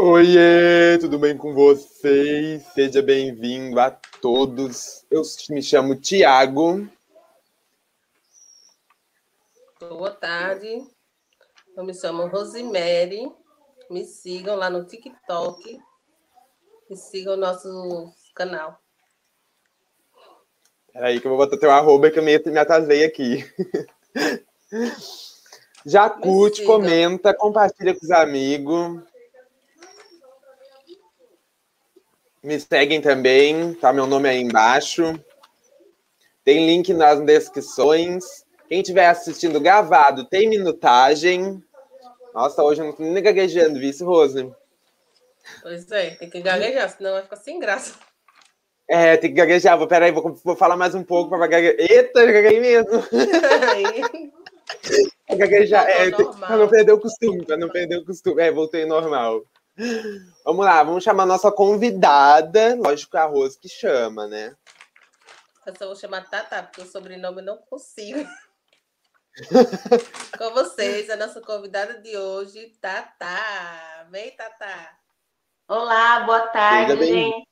Oiê, tudo bem com vocês? Seja bem-vindo a todos. Eu me chamo Tiago. Boa tarde. Eu me chamo Rosemary. Me sigam lá no TikTok. E sigam o nosso canal. Peraí que eu vou botar teu arroba que eu me, me atrasei aqui. Já curte, comenta, compartilha com os amigos. Me seguem também, tá meu nome aí embaixo. Tem link nas descrições. Quem estiver assistindo gravado, tem minutagem. Nossa, hoje eu não tô nem gaguejando, isso, Rose? Pois é, tem que gaguejar, senão vai ficar sem graça. É, tem que gaguejar. Vou, peraí, vou, vou falar mais um pouco para gaguejar. Eita, eu gaguei mesmo. gaguejar, é, para não perder o costume, para não perder o costume. É, voltei normal. Vamos lá, vamos chamar a nossa convidada. Lógico, a Rose que chama, né? Eu só vou chamar Tata, porque o sobrenome eu não consigo. Com vocês, a nossa convidada de hoje, Tata. Vem, Tata. Olá, boa tarde, gente.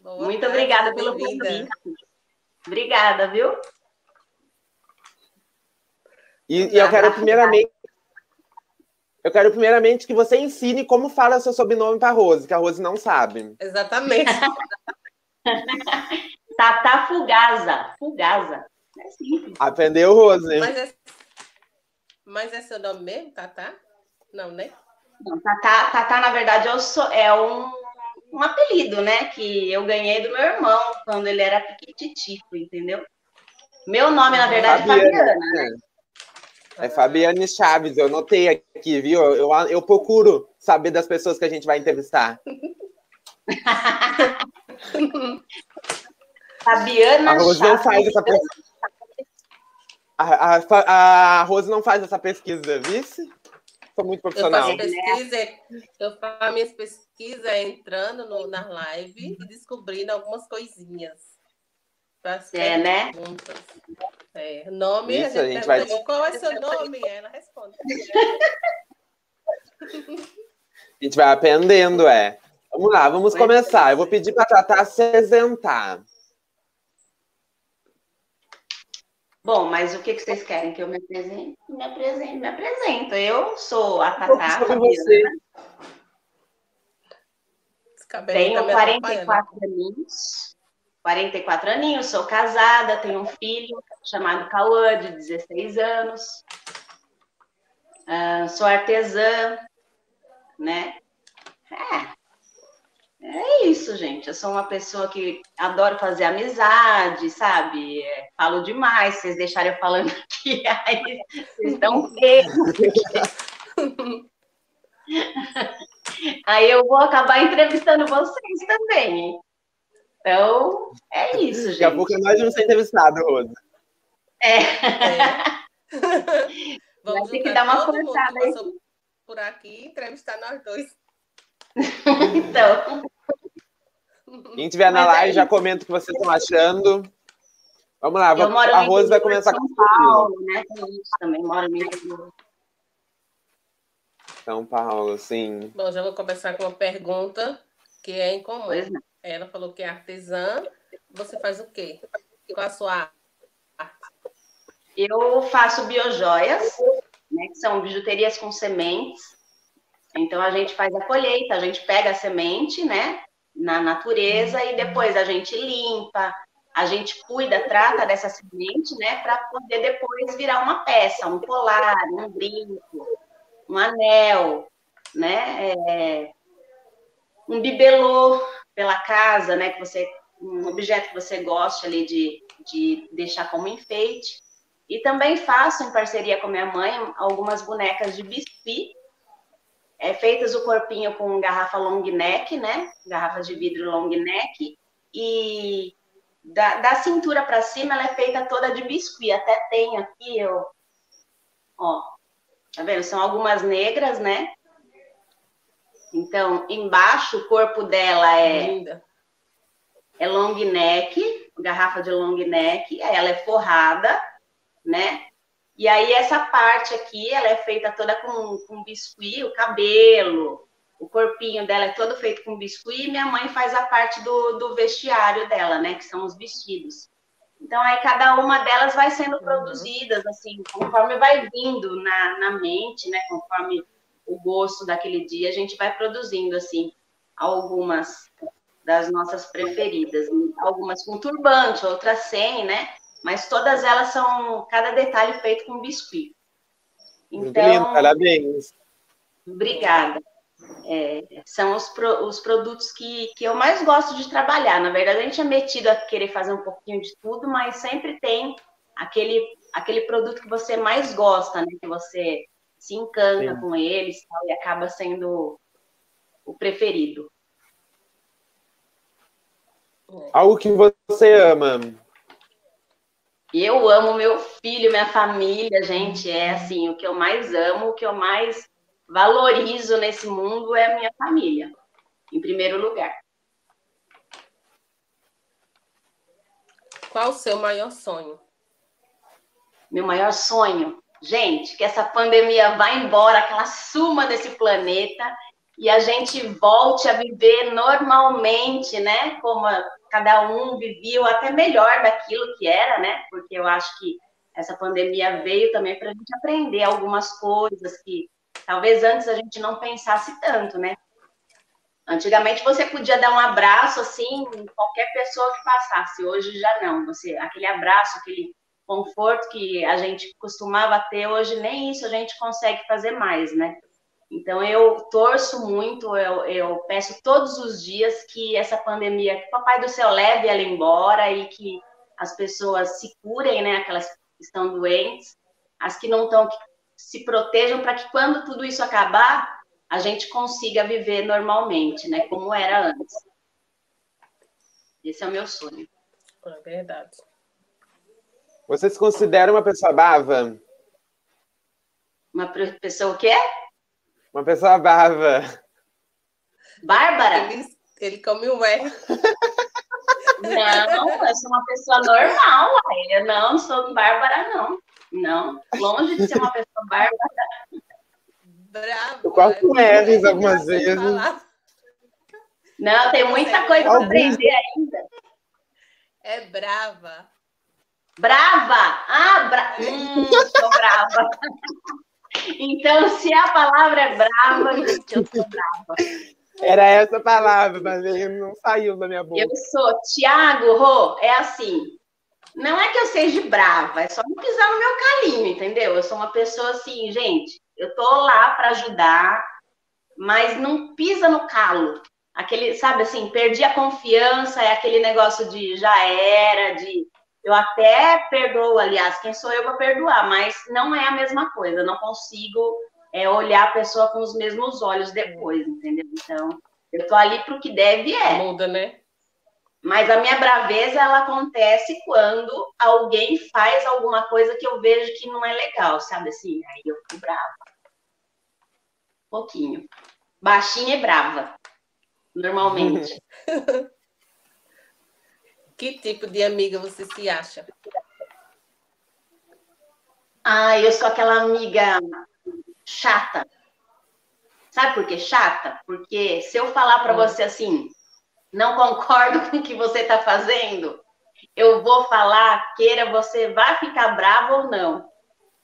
Boa Muito tarde, obrigada pelo convite. Obrigada, viu? E, e eu quero primeiramente eu quero primeiramente que você ensine como fala seu sobrenome para a Rose, que a Rose não sabe. Exatamente. Tata Fugaza. Fugaza. É simples. Aprendeu, Rose? Mas é, mas é seu nome mesmo, Tata? Não, né? Não, Tata, Tata na verdade, eu sou, é um, um apelido, né? Que eu ganhei do meu irmão quando ele era piquititico, entendeu? Meu nome, na verdade, é Fabiana. Fabiana né? É Fabiane Chaves, eu notei aqui, viu? Eu, eu procuro saber das pessoas que a gente vai entrevistar. Fabiana a Rose Chaves. Não faz essa pesquisa. A, a, a, Rose não faz essa pesquisa, vice? Sou muito profissional. Eu faço, pesquisa, eu faço minhas pesquisas entrando no, na live e descobrindo algumas coisinhas. É, né? É, nome, Isso, a gente, a gente vai... qual é seu nome? Ela responde. a gente vai aprendendo, é. Vamos lá, vamos começar. Eu vou pedir para a Tatá se apresentar. Bom, mas o que, que vocês querem que eu me apresente? Me apresento, me apresento. Eu sou a Tatá. Você. Tenho 44 aninhos. 44 aninhos, sou casada, tenho um filho chamado Cauã, de 16 anos. Uh, sou artesã, né? É, é isso, gente. Eu sou uma pessoa que adoro fazer amizade, sabe? É, falo demais, vocês deixarem eu falando aqui, aí vocês estão Aí eu vou acabar entrevistando vocês também? Então, é isso, gente. Daqui a pouco é nós vamos ser entrevistados, Rosa. É. é. Vamos ter que dar uma forçada aí. Por aqui e entrevistar nós dois. então. Quem estiver na live, é já comenta o que vocês estão achando. Vamos lá, vamos, a Rosa vai começar com São Paulo, né? Também moro em São Paulo, sim. Bom, já vou começar com uma pergunta que é em comum. Pois não. Ela falou que é artesã. Você faz o quê? Qual a sua arte? Eu faço biojoias, né, que são bijuterias com sementes. Então a gente faz a colheita, a gente pega a semente, né, na natureza e depois a gente limpa, a gente cuida, trata dessa semente, né, para poder depois virar uma peça, um colar, um brinco, um anel, né, é, um bibelô pela casa, né? Que você um objeto que você gosta ali de, de deixar como enfeite. E também faço, em parceria com minha mãe, algumas bonecas de biscuit, é, feitas o corpinho com garrafa long neck, né? Garrafas de vidro long neck. E da, da cintura para cima, ela é feita toda de biscuit. Até tem aqui, ó, ó, tá vendo? São algumas negras, né? Então, embaixo, o corpo dela é, é long neck, garrafa de long neck, ela é forrada, né? E aí, essa parte aqui, ela é feita toda com, com biscuit, o cabelo, o corpinho dela é todo feito com biscuit e minha mãe faz a parte do, do vestiário dela, né? Que são os vestidos. Então, aí cada uma delas vai sendo uhum. produzidas, assim, conforme vai vindo na, na mente, né? Conforme o gosto daquele dia, a gente vai produzindo, assim, algumas das nossas preferidas. Algumas com turbante, outras sem, né? Mas todas elas são, cada detalhe feito com biscuit. Então, lindo, parabéns. Obrigada. É, são os, pro, os produtos que, que eu mais gosto de trabalhar. Na verdade, a gente é metido a querer fazer um pouquinho de tudo, mas sempre tem aquele, aquele produto que você mais gosta, né? Que você se encanta Sim. com eles e acaba sendo o preferido. Algo que você ama. Eu amo meu filho, minha família, gente. É assim, o que eu mais amo, o que eu mais valorizo nesse mundo é a minha família, em primeiro lugar. Qual o seu maior sonho? Meu maior sonho, gente, que essa pandemia vá embora, que ela suma desse planeta e a gente volte a viver normalmente, né? Como cada um vivia, até melhor daquilo que era, né? Porque eu acho que essa pandemia veio também para a gente aprender algumas coisas que Talvez antes a gente não pensasse tanto, né? Antigamente você podia dar um abraço assim em qualquer pessoa que passasse, hoje já não. Você aquele abraço, aquele conforto que a gente costumava ter, hoje nem isso a gente consegue fazer mais, né? Então eu torço muito, eu, eu peço todos os dias que essa pandemia, que o Papai do Céu leve ela embora e que as pessoas se curem, né? Aquelas que estão doentes, as que não estão, que se protejam para que quando tudo isso acabar, a gente consiga viver normalmente, né? Como era antes. Esse é o meu sonho. É verdade. Você se considera uma pessoa brava? Uma pessoa o quê? Uma pessoa brava. Bárbara? Ele, ele come o R. Não, eu sou uma pessoa normal. Eu não sou Bárbara, não. Não, longe de ser uma pessoa bárbara. Bravo. Eu quase com Elis algumas vezes. Não, tem muita coisa para aprender ainda. É brava. Brava! Ah, bra... hum, sou brava. Então, se a palavra é brava, gente, eu sou brava. Era essa palavra, mas não saiu da minha boca. Eu sou Tiago Rô, é assim. Não é que eu seja brava, é só não pisar no meu calinho, entendeu? Eu sou uma pessoa assim, gente, eu tô lá para ajudar, mas não pisa no calo. Aquele, sabe assim, perdi a confiança, é aquele negócio de já era, de eu até perdoo, aliás, quem sou eu para perdoar, mas não é a mesma coisa, eu não consigo é, olhar a pessoa com os mesmos olhos depois, entendeu? Então, eu tô ali pro que deve é. Muda, né? Mas a minha braveza ela acontece quando alguém faz alguma coisa que eu vejo que não é legal, sabe assim? Aí eu fico brava. Um pouquinho. Baixinha e brava. Normalmente. que tipo de amiga você se acha? Ah, eu sou aquela amiga chata. Sabe por que chata? Porque se eu falar para hum. você assim, não concordo com o que você está fazendo, eu vou falar, queira você vá ficar bravo ou não,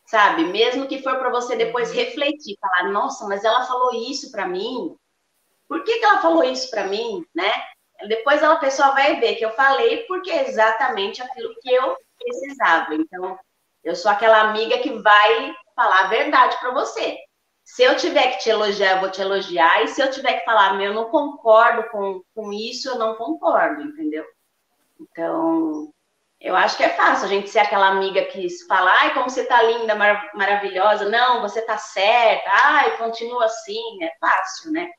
sabe? Mesmo que for para você depois uhum. refletir, falar, nossa, mas ela falou isso para mim, por que, que ela falou isso para mim, né? Depois a pessoa vai ver que eu falei porque é exatamente aquilo que eu precisava. Então, eu sou aquela amiga que vai falar a verdade para você. Se eu tiver que te elogiar, eu vou te elogiar. E se eu tiver que falar, meu, eu não concordo com, com isso, eu não concordo, entendeu? Então, eu acho que é fácil a gente ser aquela amiga que fala, ai, como você tá linda, mar maravilhosa. Não, você tá certa. Ai, continua assim. É fácil, né?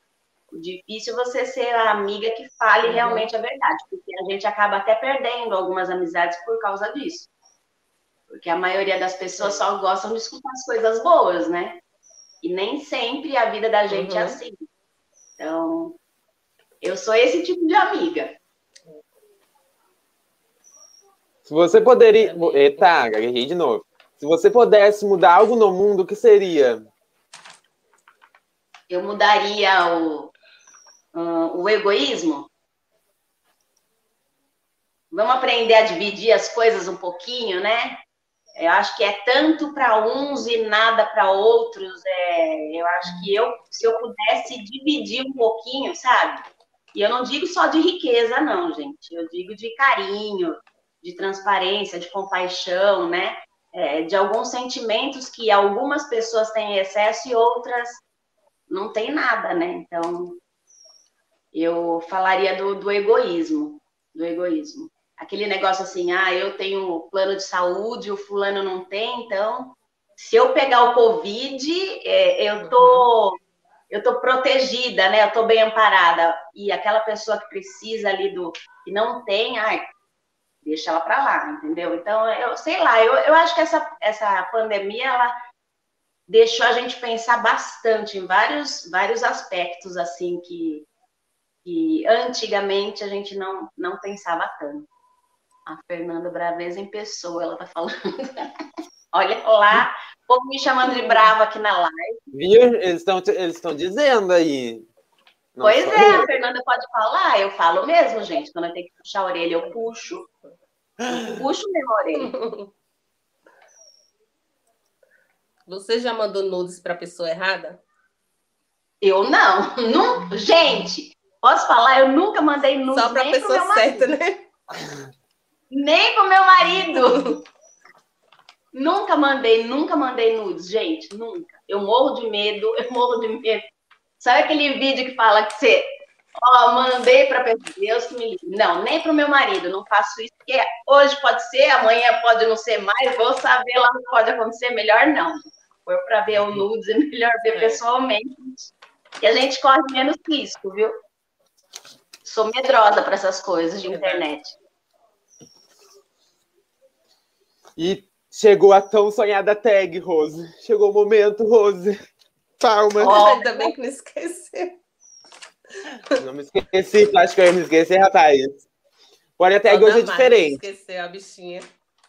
O difícil é você ser a amiga que fale uhum. realmente a verdade, porque a gente acaba até perdendo algumas amizades por causa disso. Porque a maioria das pessoas só gostam de escutar as coisas boas, né? E nem sempre a vida da gente é uhum. é assim. Então, eu sou esse tipo de amiga. Se você poderia. Eita, gaguejei de novo. Se você pudesse mudar algo no mundo, o que seria? Eu mudaria o, o egoísmo? Vamos aprender a dividir as coisas um pouquinho, né? Eu acho que é tanto para uns e nada para outros. É, eu acho que eu, se eu pudesse dividir um pouquinho, sabe? E eu não digo só de riqueza, não, gente. Eu digo de carinho, de transparência, de compaixão, né? É, de alguns sentimentos que algumas pessoas têm excesso e outras não têm nada, né? Então, eu falaria do, do egoísmo, do egoísmo aquele negócio assim, ah, eu tenho plano de saúde, o fulano não tem, então se eu pegar o Covid, é, eu tô eu tô protegida, né? Eu tô bem amparada. E aquela pessoa que precisa ali do que não tem, ai, deixa ela para lá, entendeu? Então, eu sei lá, eu, eu acho que essa, essa pandemia ela deixou a gente pensar bastante em vários vários aspectos assim que que antigamente a gente não não pensava tanto. A Fernanda Braveza em pessoa, ela tá falando. Olha lá, o povo me chamando de brava aqui na live. Viu? Eles estão eles dizendo aí. Não pois é, eu. a Fernanda pode falar, eu falo mesmo, gente. Quando eu tenho que puxar a orelha, eu puxo. Eu puxo mesmo a orelha. Você já mandou nudes para pessoa errada? Eu não. não. Gente, posso falar? Eu nunca mandei nudes Só para a pessoa certa, né? Nem pro meu marido. nunca mandei, nunca mandei nudes, gente, nunca. Eu morro de medo, eu morro de medo. Sabe aquele vídeo que fala que você, ó, mandei para Deus que me livre. Não, nem pro meu marido, não faço isso, porque hoje pode ser, amanhã pode não ser mais, vou saber lá, não pode acontecer, melhor não. For para ver o nudes, é melhor ver é. pessoalmente. E a gente corre menos risco, viu? Sou medrosa para essas coisas de internet. E chegou a tão sonhada tag, Rose. Chegou o momento, Rose. Calma. Oh, ainda bem que não esqueci. Não me esqueci, acho que eu ia me esquecer, rapaz. Porém, a tag Toda hoje é diferente. Esqueceu a bichinha.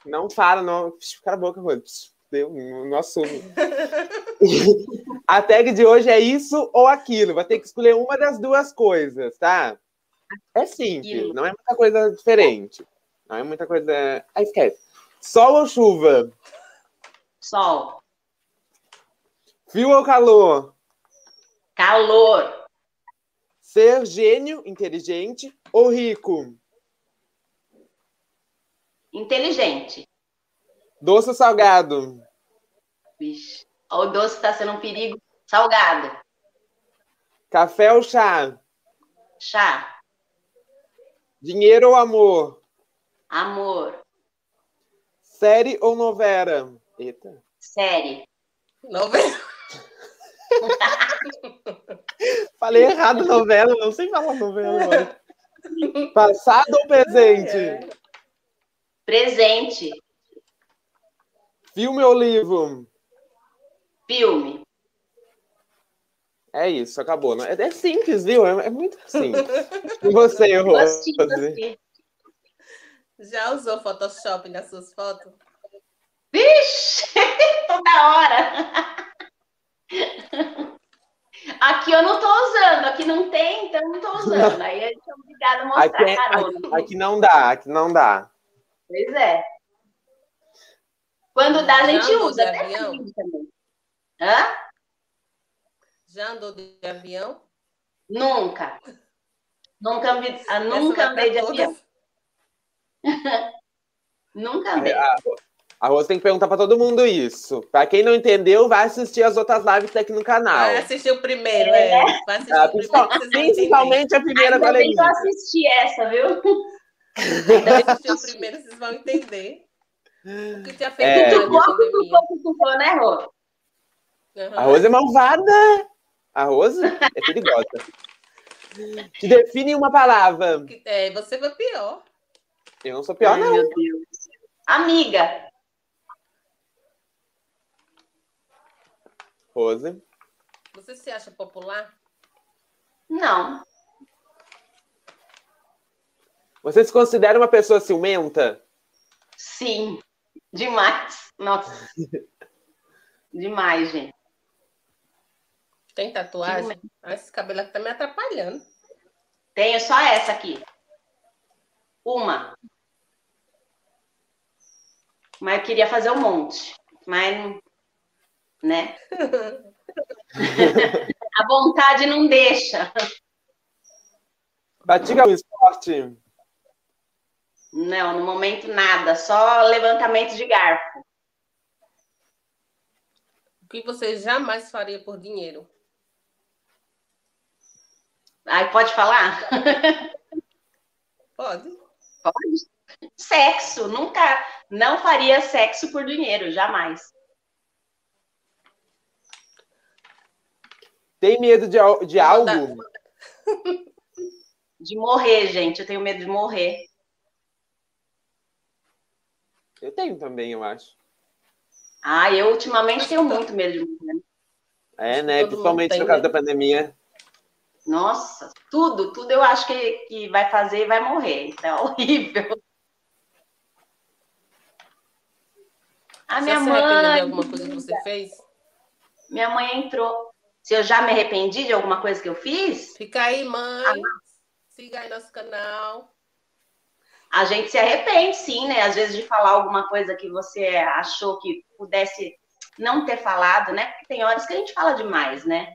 Não fala, não. Cala a boca, Rose. Deu, não assume. a tag de hoje é isso ou aquilo. Vai ter que escolher uma das duas coisas, tá? É simples, não é muita coisa diferente. Não é muita coisa. Ah, esquece. Sol ou chuva? Sol. Frio ou calor? Calor. Ser gênio, inteligente ou rico? Inteligente. Doce ou salgado? Vixe. O doce está sendo um perigo. Salgado. Café ou chá? Chá. Dinheiro ou amor? Amor. Série ou novela? Eita. Série. Novela. Falei errado novela, não sei falar novela. Passado ou presente? É. Presente. Filme ou livro? Filme. É isso, acabou. Né? É simples, viu? É, é muito simples. E você, Rose? Já usou Photoshop nas suas fotos? Vixe! Toda hora! Aqui eu não estou usando, aqui não tem, então não estou usando. Aí a gente é obrigado a mostrar aqui, é, aqui, aqui, não dá, aqui não dá. Pois é. Quando dá, a gente usa. Até também. Hã? Já andou de avião? Nunca. Nunca, nunca andei de avião. Nunca andei. A, a Rose tem que perguntar para todo mundo isso. Para quem não entendeu, vai assistir as outras lives que tá aqui no canal. Vai assistir o primeiro, é. é. Vai assistir ah, o primeiro, principalmente a primeira Ainda que eu assisti essa, viu? Ainda bem que assistir o primeiro, vocês vão entender. O que tinha feito é. Tu pouco, tu pouco, né, Rose? Uhum. A Rose é malvada. A Rose é perigosa. Te define uma palavra. É, você foi pior. Eu não sou pior, Ai, não. Meu Deus. Amiga. Rose. Você se acha popular? Não. Você se considera uma pessoa ciumenta? Sim, demais. Nossa. demais, gente. Tem tatuagem? Ah, esse cabelo tá me atrapalhando. Tenho só essa aqui. Uma. Mas eu queria fazer um monte. Mas, né? A vontade não deixa. Pratica o esporte? Não, no momento nada. Só levantamento de garfo. O que você jamais faria por dinheiro? Ai, pode falar? Pode. Pode. Sexo. Nunca. Não faria sexo por dinheiro, jamais. Tem medo de, de algo? De morrer, gente. Eu tenho medo de morrer. Eu tenho também, eu acho. Ah, eu ultimamente tenho muito medo de morrer. É, né? Todo Principalmente no caso né? da pandemia. Nossa, tudo, tudo eu acho que, que vai fazer e vai morrer. Então é horrível. A minha Já se arrependeu de mãe, alguma coisa que você fez? minha mãe entrou. Se eu já me arrependi de alguma coisa que eu fiz, Fica aí, mãe. Siga aí nosso canal. a gente se arrepende, sim, né? Às vezes de falar alguma coisa que você achou que pudesse não ter falado, né? Porque tem horas que a gente fala demais, né?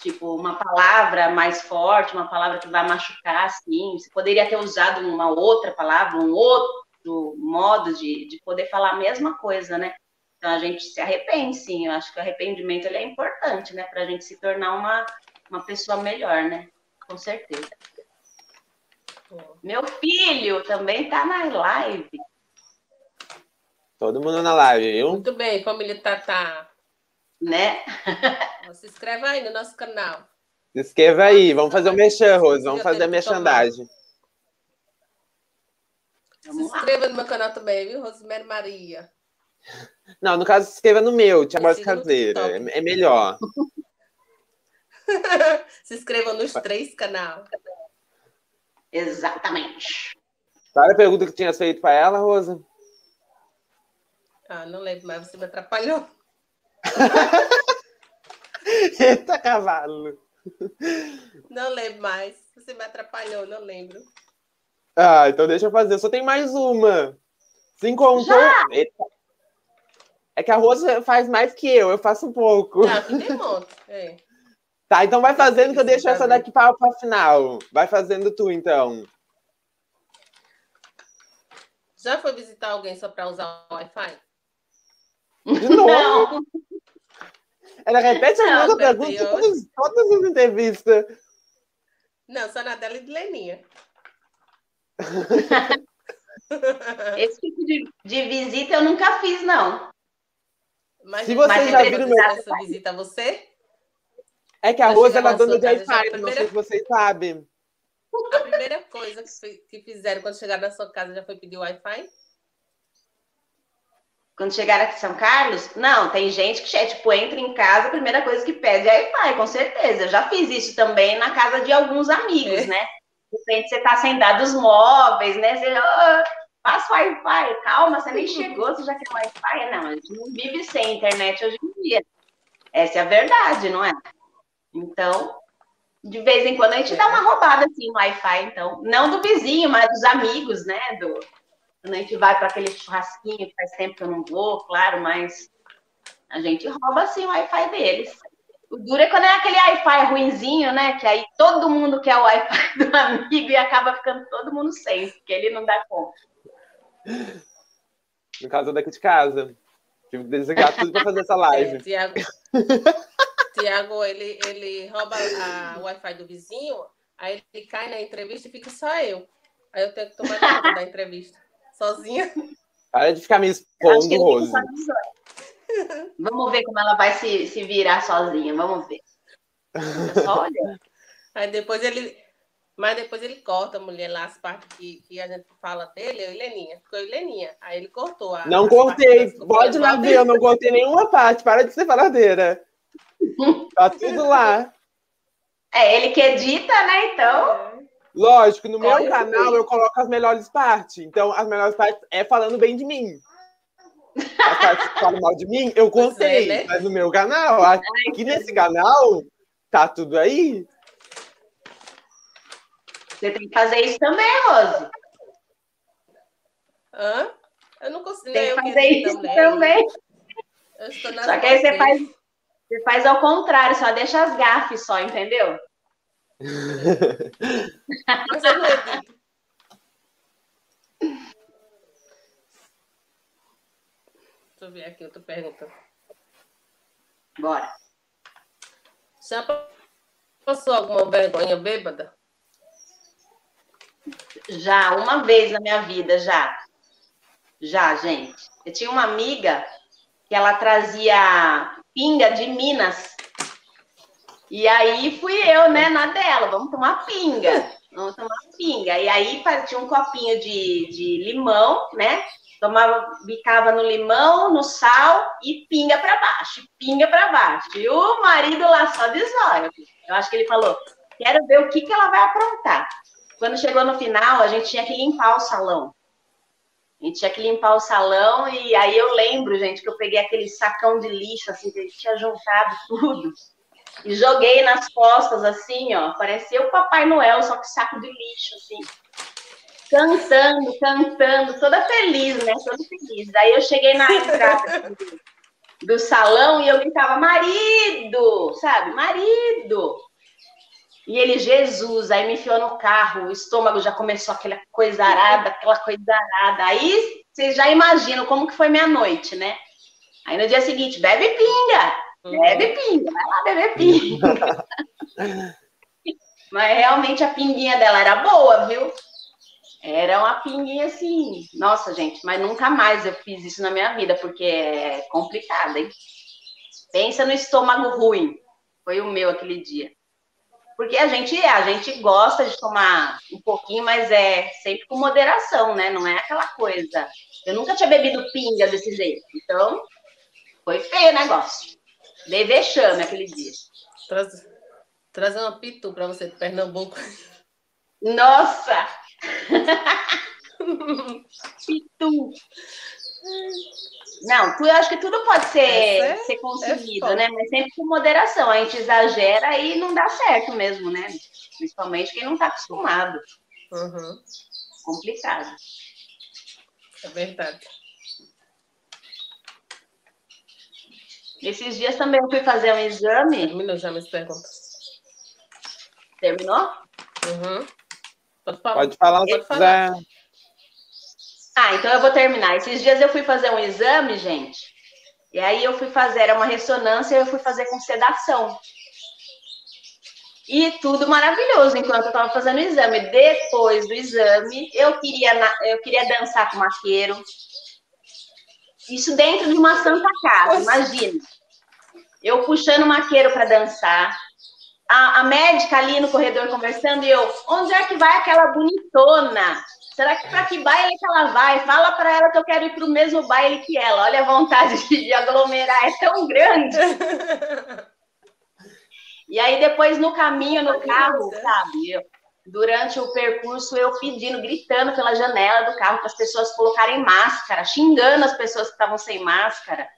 Tipo, uma palavra mais forte, uma palavra que vai machucar, assim. Você poderia ter usado uma outra palavra, um outro modo de, de poder falar a mesma coisa, né? Então a gente se arrepende, sim. Eu acho que o arrependimento ele é importante, né? Para a gente se tornar uma, uma pessoa melhor, né? Com certeza. Meu filho também tá na live. Todo mundo na live, viu? Muito bem, família Tatá. Né? Se inscreva aí no nosso canal. Se inscreva aí. Vamos fazer o merchan, Rose. Vamos fazer a merchandagem. Se inscreva no meu canal também, viu? Rosemary Maria. Não, no caso, se inscreva no meu, Tia Voz Caseira. É, é melhor. Se inscreva nos três canais. Exatamente. Qual era a pergunta que tinha feito para ela, Rosa? Ah, não lembro mais, você me atrapalhou. Eita, cavalo. Não lembro mais. Você me atrapalhou, não lembro. Ah, então deixa eu fazer. Só tem mais uma. Se encontrou. É que a Rosa faz mais que eu, eu faço um pouco. Ah, tem um. É. Tá, então vai fazendo que eu deixo essa daqui para o final. Vai fazendo tu, então. Já foi visitar alguém só para usar o Wi-Fi? De novo. Não, Ela repete a Não, mesma pergunta em todas, todas as entrevistas. Não, só na dela e de Leninha. esse tipo de, de visita eu nunca fiz, não. Mas Se vocês mas já fiz meu- essa visita a você? É que a Rosa ela é na dona de já Wi-Fi, não primeira- sei se vocês sabem. A primeira coisa que, que fizeram quando chegaram na sua casa já foi pedir Wi-Fi? Quando chegar aqui em São Carlos, não, tem gente que, tipo, entra em casa, a primeira coisa que pede é Wi-Fi, com certeza. Eu já fiz isso também na casa de alguns amigos, É. né? De repente você tá sem dados móveis, né? Você, "Ah, passa Wi-Fi, calma, você nem chegou, você já quer Wi-Fi? Não, a gente não vive sem internet hoje em dia. Essa é a verdade, não é? Então, de vez em quando a gente dá uma roubada assim no Wi-Fi, então. Não do vizinho, mas dos amigos, né? Do, quando a gente vai para aquele churrasquinho que faz tempo que eu não vou, claro, mas a gente rouba assim o Wi-Fi deles. O duro é quando é aquele Wi-Fi ruinzinho, né? Que aí todo mundo quer o Wi-Fi do amigo e acaba ficando todo mundo sem, porque ele não dá conta. No caso daqui de casa. Tive que desligar tudo para fazer essa É, live. Tiago, Tiago ele, ele rouba a o Wi-Fi do vizinho, aí ele cai na entrevista e fica só eu. Aí eu tenho que tomar conta da entrevista. Sozinha. Para de ficar me expondo, Rose. Vamos ver como ela vai se, se virar sozinha, vamos ver. É só olhar. Aí depois ele. Mas depois ele corta a mulher lá, as partes que, que a gente fala dele, eu e Leninha. Ficou eu e Leninha. Aí ele cortou a. Não cortei. Pode lá ver, eu não cortei nenhuma parte. Para de ser faladeira. Tá tudo lá. É ele que edita, né? Então. É. Lógico, no meu Olha, canal eu coloco as melhores partes. Então, as melhores partes é falando bem de mim. As partes que falam mal de mim, eu é, cortei. né? Mas no meu canal, aqui nesse canal, tá tudo aí. Você tem que fazer isso também, Rose. Hã? Eu não consigo. Tem que fazer isso também. também. Só que aí você faz, você faz ao contrário, só deixa as gafes só, entendeu? Deixa eu ver aqui outra pergunta. Bora. Já passou alguma vergonha bêbada? Já, uma vez na minha vida, já. Já, gente. Eu tinha uma amiga que ela trazia pinga de Minas. E aí fui eu, né, na dela, vamos tomar pinga. Vamos tomar pinga. E aí tinha um copinho de, de limão, né? Tomava, bicava no limão, no sal e pinga para baixo, pinga para baixo. E o marido lá só de Eu acho que ele falou: quero ver o que, que ela vai aprontar. Quando chegou no final, a gente tinha que limpar o salão. A gente tinha que limpar o salão e aí eu lembro, gente, que eu peguei aquele sacão de lixo, assim, que a gente tinha juntado tudo. E joguei nas costas, assim, ó. Parecia o Papai Noel, só que saco de lixo, assim. Cantando, cantando, toda feliz, né? Toda feliz. Daí eu cheguei na entrada do, do salão e eu gritava, marido, sabe? Marido. E ele, Jesus, aí me enfiou no carro, o estômago já começou aquela coisa arada, aquela coisa arada. Aí vocês já imaginam como que foi minha noite, né? Aí no dia seguinte, bebe pinga, bebe pinga, vai lá beber pinga. Mas realmente a pinguinha dela era boa, viu? Era uma pinguinha assim. Nossa, gente, mas nunca mais eu fiz isso na minha vida, porque é complicado, hein? Pensa no estômago ruim. Foi o meu aquele dia. Porque a gente, a gente gosta de tomar um pouquinho, mas é sempre com moderação, né? Não é aquela coisa. Eu nunca tinha bebido pinga desse jeito. Então, foi feio o negócio. Dei vexame aquele dia. Traz, trazer uma pitu para você de Pernambuco. Nossa! pitu. Não, eu acho que tudo pode ser, é, ser consumido, é né? Mas sempre com moderação. A gente exagera e não dá certo mesmo, né? Principalmente quem não está acostumado. Uhum. Complicado. É verdade. Esses dias também eu fui fazer um exame. Terminou já minhas perguntas. Terminou? Uhum. Pode falar. Pode falar, Pode falar. Ah, então eu vou terminar. Esses dias eu fui fazer um exame, gente. E aí eu fui fazer, era uma ressonância, eu fui fazer com sedação. E tudo maravilhoso enquanto eu estava fazendo o exame. Depois do exame, eu queria, eu queria dançar com o maqueiro. Isso dentro de uma santa casa, imagina. Eu puxando o maqueiro para dançar. A, a médica ali no corredor conversando e eu, onde é que vai aquela bonitona? Será que para que baile que ela vai? Fala para ela que eu quero ir para o mesmo baile que ela. Olha a vontade de aglomerar, é tão grande. e aí depois no caminho, no carro, sabe? Eu, durante o percurso, eu pedindo, gritando pela janela do carro para as pessoas colocarem máscara, xingando as pessoas que estavam sem máscara.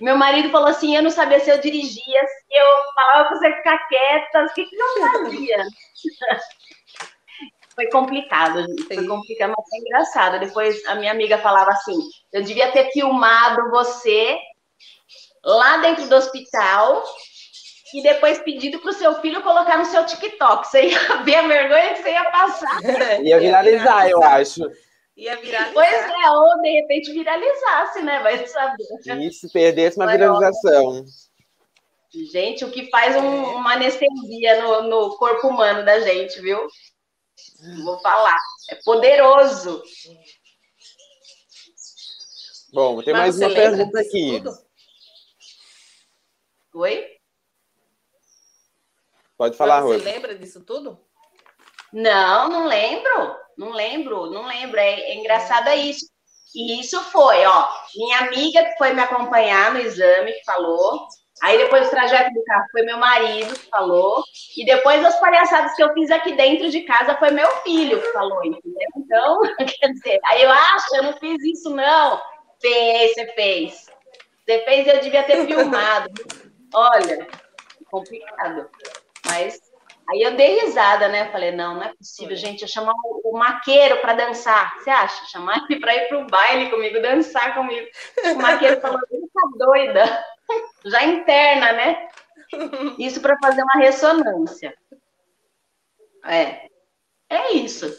Meu marido falou assim: eu não sabia se eu dirigia, se eu falava para você ficar quieta, o que, que não sabia? foi complicado, foi complicado, mas foi engraçado. Depois a minha amiga falava assim: eu devia ter filmado você lá dentro do hospital e depois pedido para o seu filho colocar no seu TikTok. Você ia ver a vergonha que você ia passar. ia viralizar, eu acho. Ia viralizar. Pois é, ou de repente viralizasse, né? Vai saber. Isso, perdesse uma viralização. Gente, o que faz um, uma anestesia no, no corpo humano da gente, viu? Vou falar. É poderoso. Bom, tem mais uma pergunta aqui. Tudo? Oi? Pode falar, Você lembra disso tudo? Não, não lembro. Não lembro, não lembro. É, é engraçado é isso. E isso foi, ó, minha amiga que foi me acompanhar no exame, que falou, Aí depois o trajeto do carro foi meu marido que falou. E depois as palhaçadas que eu fiz aqui dentro de casa foi meu filho que falou, entendeu? Então, quer dizer, aí eu acho, eu não fiz isso, não. Fez, você fez. Você fez, eu devia ter filmado. Olha, complicado. Mas Aí eu dei risada, né? Falei, não, não é possível, gente. Eu chamar o maqueiro para dançar. Você acha? Chamar ele para ir pro baile comigo, dançar comigo. O maqueiro falou, ele tá doida. Já interna, né? Isso para fazer uma ressonância. É. É isso.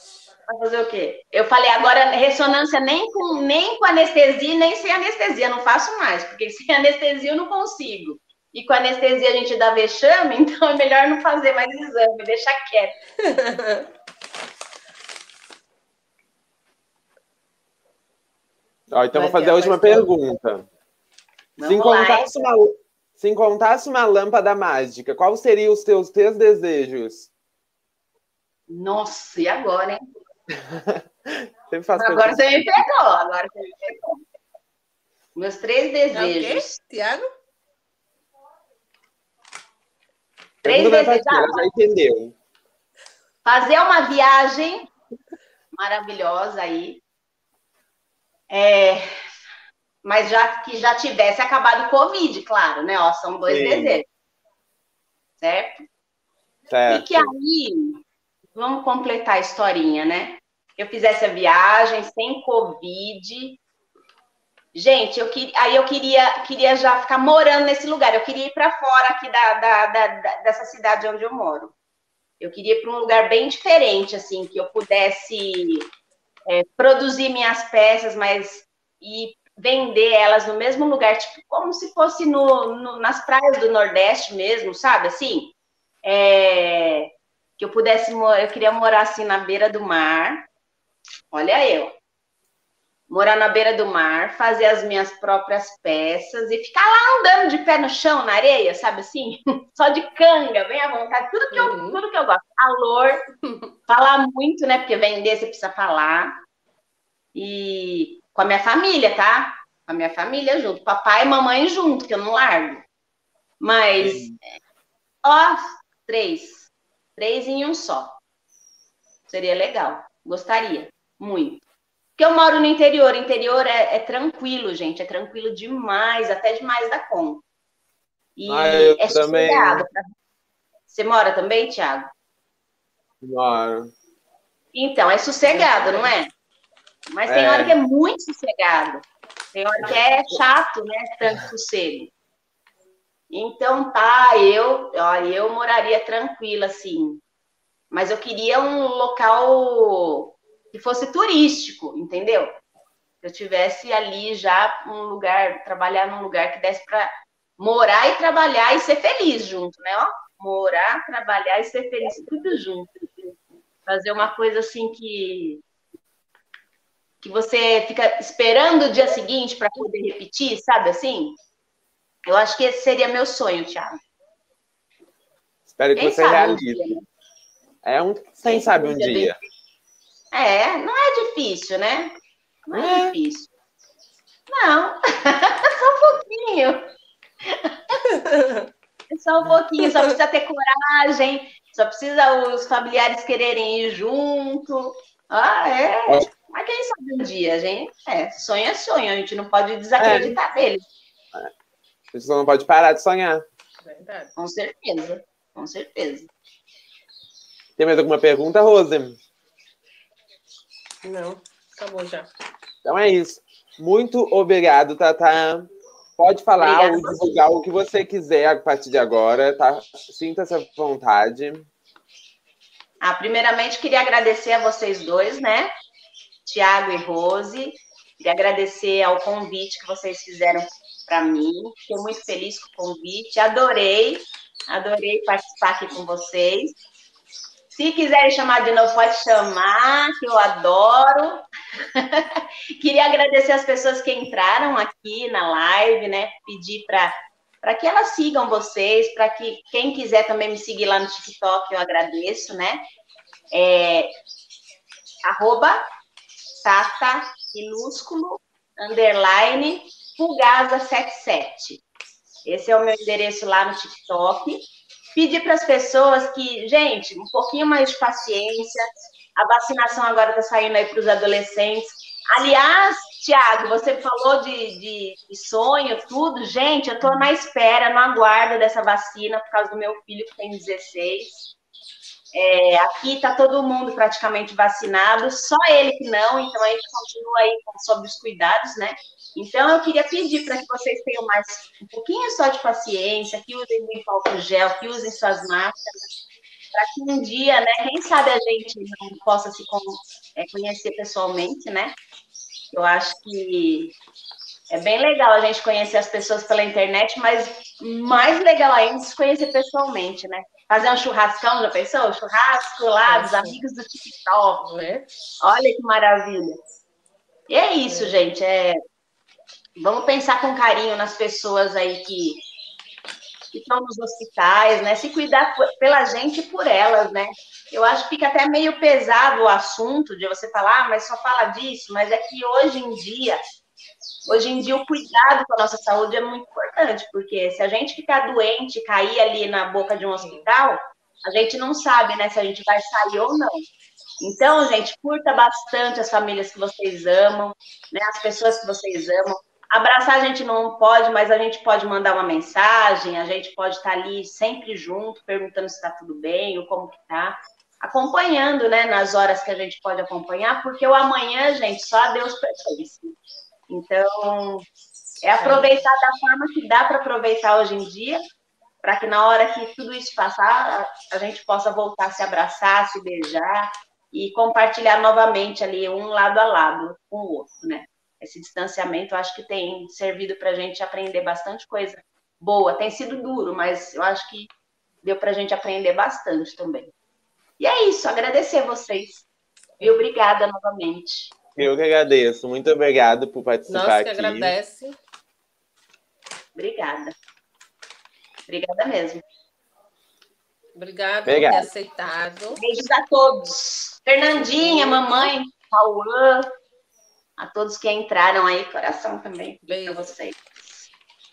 Vai fazer o quê? Eu falei, agora ressonância nem com, nem com anestesia, nem sem anestesia. Não faço mais, porque sem anestesia eu não consigo. E com anestesia a gente dá vexame, então é melhor não fazer mais exame, deixar quieto. Ó, então Vai vou fazer a última pergunta. Se encontrasse, uma, se encontrasse uma lâmpada mágica, qual seriam os teus três desejos? Nossa, e agora, hein? agora você me pegou, agora você me pegou. Meus três desejos. É o quê, Tiago? Três desejos. Já entendeu. Fazer uma viagem maravilhosa aí. É, mas já que já tivesse acabado o Covid, claro, né? Ó, são dois Sim. desejos. Certo? certo? E que aí, vamos completar a historinha, né? Eu fizesse a viagem sem Covid. Gente, eu que, aí eu queria, queria já ficar morando nesse lugar. Eu queria ir para fora aqui da, da, da, dessa cidade onde eu moro. Eu queria ir para um lugar bem diferente, assim, que eu pudesse é, produzir minhas peças, mas e vender elas no mesmo lugar, tipo, como se fosse no, no nas praias do Nordeste mesmo, sabe? Assim, é, que eu pudesse, eu queria morar assim na beira do mar. Olha eu. Morar na beira do mar, fazer as minhas próprias peças e ficar lá andando de pé no chão, na areia, sabe assim? Só de canga, bem à vontade. Tudo que eu, uhum. tudo que eu gosto. Calor, falar muito, né? Porque vender você precisa falar. E com a minha família, tá? Com a minha família junto, papai e mamãe junto, que eu não largo. Mas, Sim. ó, três. Três em um só. Seria legal. Gostaria. Muito. Porque eu moro no interior. O interior é, é tranquilo, gente. É tranquilo demais, até demais da conta. E ah, eu é também. sossegado. Você mora também, Thiago? Moro. Então, é sossegado, não é? Mas tem é. hora que é muito sossegado. Tem hora que é chato, né? Tanto sossego. Então tá, eu, ó, eu moraria tranquila, assim. Mas eu queria um local que fosse turístico, entendeu? Que eu tivesse ali já um lugar, trabalhar num lugar que desse para morar e trabalhar e ser feliz junto, né? Ó, morar, trabalhar e ser feliz tudo junto. Fazer uma coisa assim que que você fica esperando o dia seguinte para poder repetir, sabe assim? Eu acho que esse seria meu sonho, Thiago. Espero que Quem você realize. Um é um, quem, quem sabe um dia. É, não é difícil, né? Não é, é. difícil. Não, só um pouquinho. Só um pouquinho, só precisa ter coragem, só precisa os familiares quererem ir junto. Ah, é. Mas quem sabe um dia, gente? É, sonho é sonho, a gente não pode desacreditar é. dele. A gente só não pode parar de sonhar. Verdade. Com certeza, com certeza. Tem mais alguma pergunta, Rose? Não, acabou já. Então é isso. Muito obrigado, Tata. Pode falar Obrigada. ou divulgar o que você quiser a partir de agora, tá? Sinta-se à vontade. Ah, primeiramente, queria agradecer a vocês dois, né? Tiago e Rose. Queria agradecer ao convite que vocês fizeram para mim. Fiquei muito feliz com o convite. Adorei, adorei participar aqui com vocês. Se quiserem chamar de novo, pode chamar, que eu adoro. Queria agradecer as pessoas que entraram aqui na live, né? Pedir para que elas sigam vocês, para que quem quiser também me seguir lá no TikTok, eu agradeço, né? É, arroba tata minúsculo underline Fugasa77. Esse é o meu endereço lá no TikTok. Pedir para as pessoas que, gente, um pouquinho mais de paciência. A vacinação agora está saindo aí para os adolescentes. Aliás, Tiago, você falou de, de, de, sonho, tudo. Gente, eu estou na espera, no aguardo dessa vacina, por causa do meu filho que tem 16. É, aqui está todo mundo praticamente vacinado, só ele que não, então a gente continua aí sob os cuidados, né? Então eu queria pedir para que vocês tenham mais um pouquinho só de paciência, que usem muito álcool gel, que usem suas máscaras, para que um dia, né, quem sabe a gente não possa se é, conhecer pessoalmente, né? Eu acho que é bem legal a gente conhecer as pessoas pela internet, mas mais legal ainda se conhecer pessoalmente, né? Fazer um churrascão, já pensou? Churrasco lá dos amigos do TikTok, né? Olha que maravilha. E é isso, é. gente. É... Vamos pensar com carinho nas pessoas aí que, estão nos hospitais, né? Se cuidar pela gente e por elas, né? Eu acho que fica até meio pesado o assunto de você falar, ah, mas só fala disso, mas é que hoje em dia Hoje em dia, o cuidado com a nossa saúde é muito importante, porque se a gente ficar doente, cair ali na boca de um hospital, a gente não sabe, né, se a gente vai sair ou não. Então, gente, curta bastante as famílias que vocês amam, né, as pessoas que vocês amam. Abraçar a gente não pode, mas a gente pode mandar uma mensagem, a gente pode estar ali sempre junto, perguntando se está tudo bem ou como que tá. Acompanhando, né, nas horas que a gente pode acompanhar, porque o amanhã, gente, só a Deus pertence. Então, é aproveitar da forma que dá para aproveitar hoje em dia, para que na hora que tudo isso passar, a gente possa voltar a se abraçar, se beijar e compartilhar novamente ali, um lado a lado com o outro, né? Esse distanciamento, eu acho que tem servido para a gente aprender bastante coisa boa. Tem sido duro, mas eu acho que deu para a gente aprender bastante também. E é isso, agradecer vocês. E obrigada novamente. Eu que agradeço. Muito obrigado por participar Nós que aqui. agradece. Obrigada. Obrigada mesmo. Obrigada por ter aceitado. Beijos a todos. Fernandinha, mamãe, Cauã, a todos que entraram aí, coração também para vocês.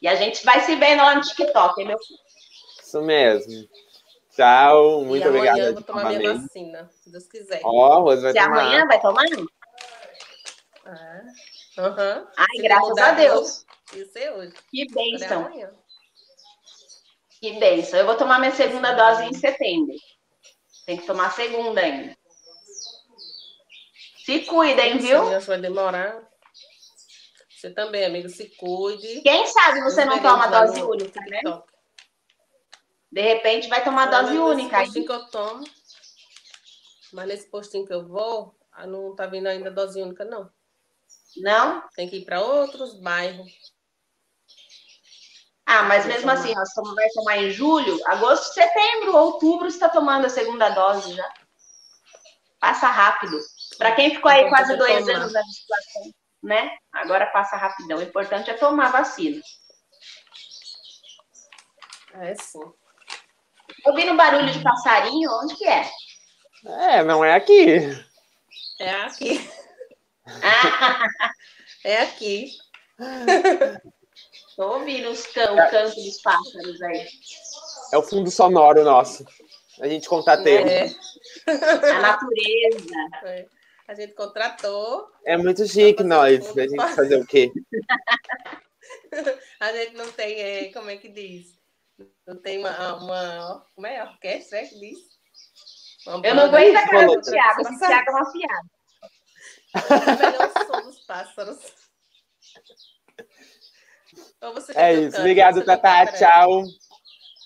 E a gente vai se vendo lá no TikTok, hein, meu filho? Isso mesmo. Tchau, muito obrigada. Amanhã eu vou tomar minha vacina, se Deus quiser. Ó, oh, vai se tomar. amanhã vai tomar? Ah, uhum. Ai, graças a Deus. Isso é hoje. Que bênção. Que bênção. Eu vou tomar minha segunda dose em setembro. Tem que tomar a segunda ainda. Se cuidem, viu? Sim, vai demorar. Você também, amigo, se cuide. Quem sabe você não toma dose única, né? De repente vai tomar dose única. Nesse postinho que eu tomo, mas nesse postinho que eu vou, ah, não tá vindo ainda dose única, não. Não? Tem que ir para outros bairros. Ah, mas mesmo assim, nós vai tomar em julho, agosto, setembro, outubro, está tomando a segunda dose já. Passa rápido. Para quem ficou aí quase dois tomar. anos na situação, né? Agora passa rapidão. O importante é tomar vacina. É sim. Ouvindo barulho de passarinho, onde que é? É, não é aqui. É aqui. é aqui. Estou ouvindo os can o canto dos pássaros aí. É o fundo sonoro nosso. A gente contrateu. É. A natureza. É. A gente contratou. É muito chique nós. A gente fazer o quê? A gente não tem, é, como é que diz? Não tem uma, uma como é? Orquestra, é que diz? Uma Eu não aguento a cara do Thiago. Esse Thiago é uma piada. O som dos pássaros. é isso. Obrigado, Tata. Tchau.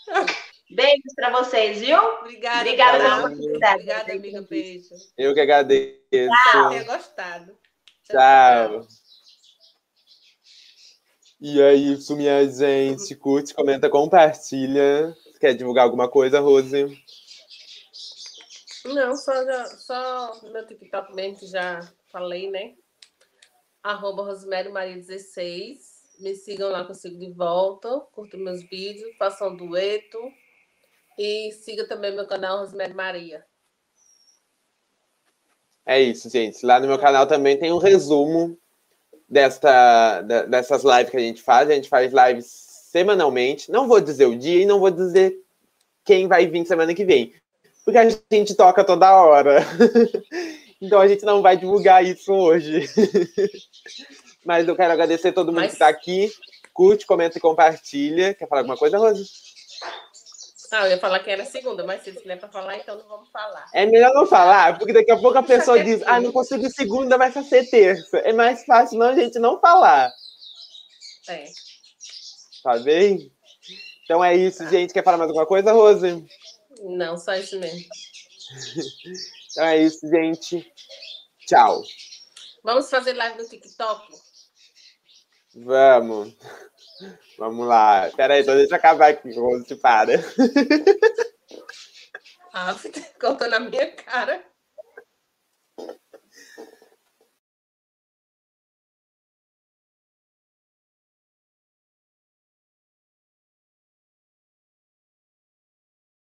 Beijos para vocês, viu? Obrigada. Obrigada pela oportunidade. Obrigada, amiga. Beijo. Eu que agradeço. Tchau. Tenha gostado. Tchau. tchau. E aí, isso, minha gente. Curte, comenta, compartilha. Quer divulgar alguma coisa, Rose? Não, só, só meu TikTok mesmo que já falei, né? Arroba Rosemary Maria 16. Me sigam lá que eu sigo de volta. Curtam meus vídeos, façam um dueto. E siga também meu canal Rosemary Maria. É isso, gente. Lá no meu canal também tem um resumo desta, dessas lives que a gente faz. A gente faz lives semanalmente. Não vou dizer o dia e não vou dizer quem vai vir semana que vem. Porque a gente toca toda hora. Então a gente não vai divulgar isso hoje. Mas eu quero agradecer todo mundo Mas... que está aqui. Curte, comenta e compartilha. Quer falar alguma coisa, Rose? Ah, eu ia falar que era segunda, mas se não é para falar, então não vamos falar. É melhor não falar, porque daqui a pouco a pessoa diz, ah, não consigo segunda, vai ser terça. É mais fácil não gente não falar. É. Tá bem? Então é isso, gente. Quer falar mais alguma coisa, Rose? Não, só isso mesmo. então é isso, gente. Tchau. Vamos fazer live no TikTok? Vamos. Vamos lá. Peraí, então deixa eu acabar aqui, Rose, para. Ah, você contou na minha cara.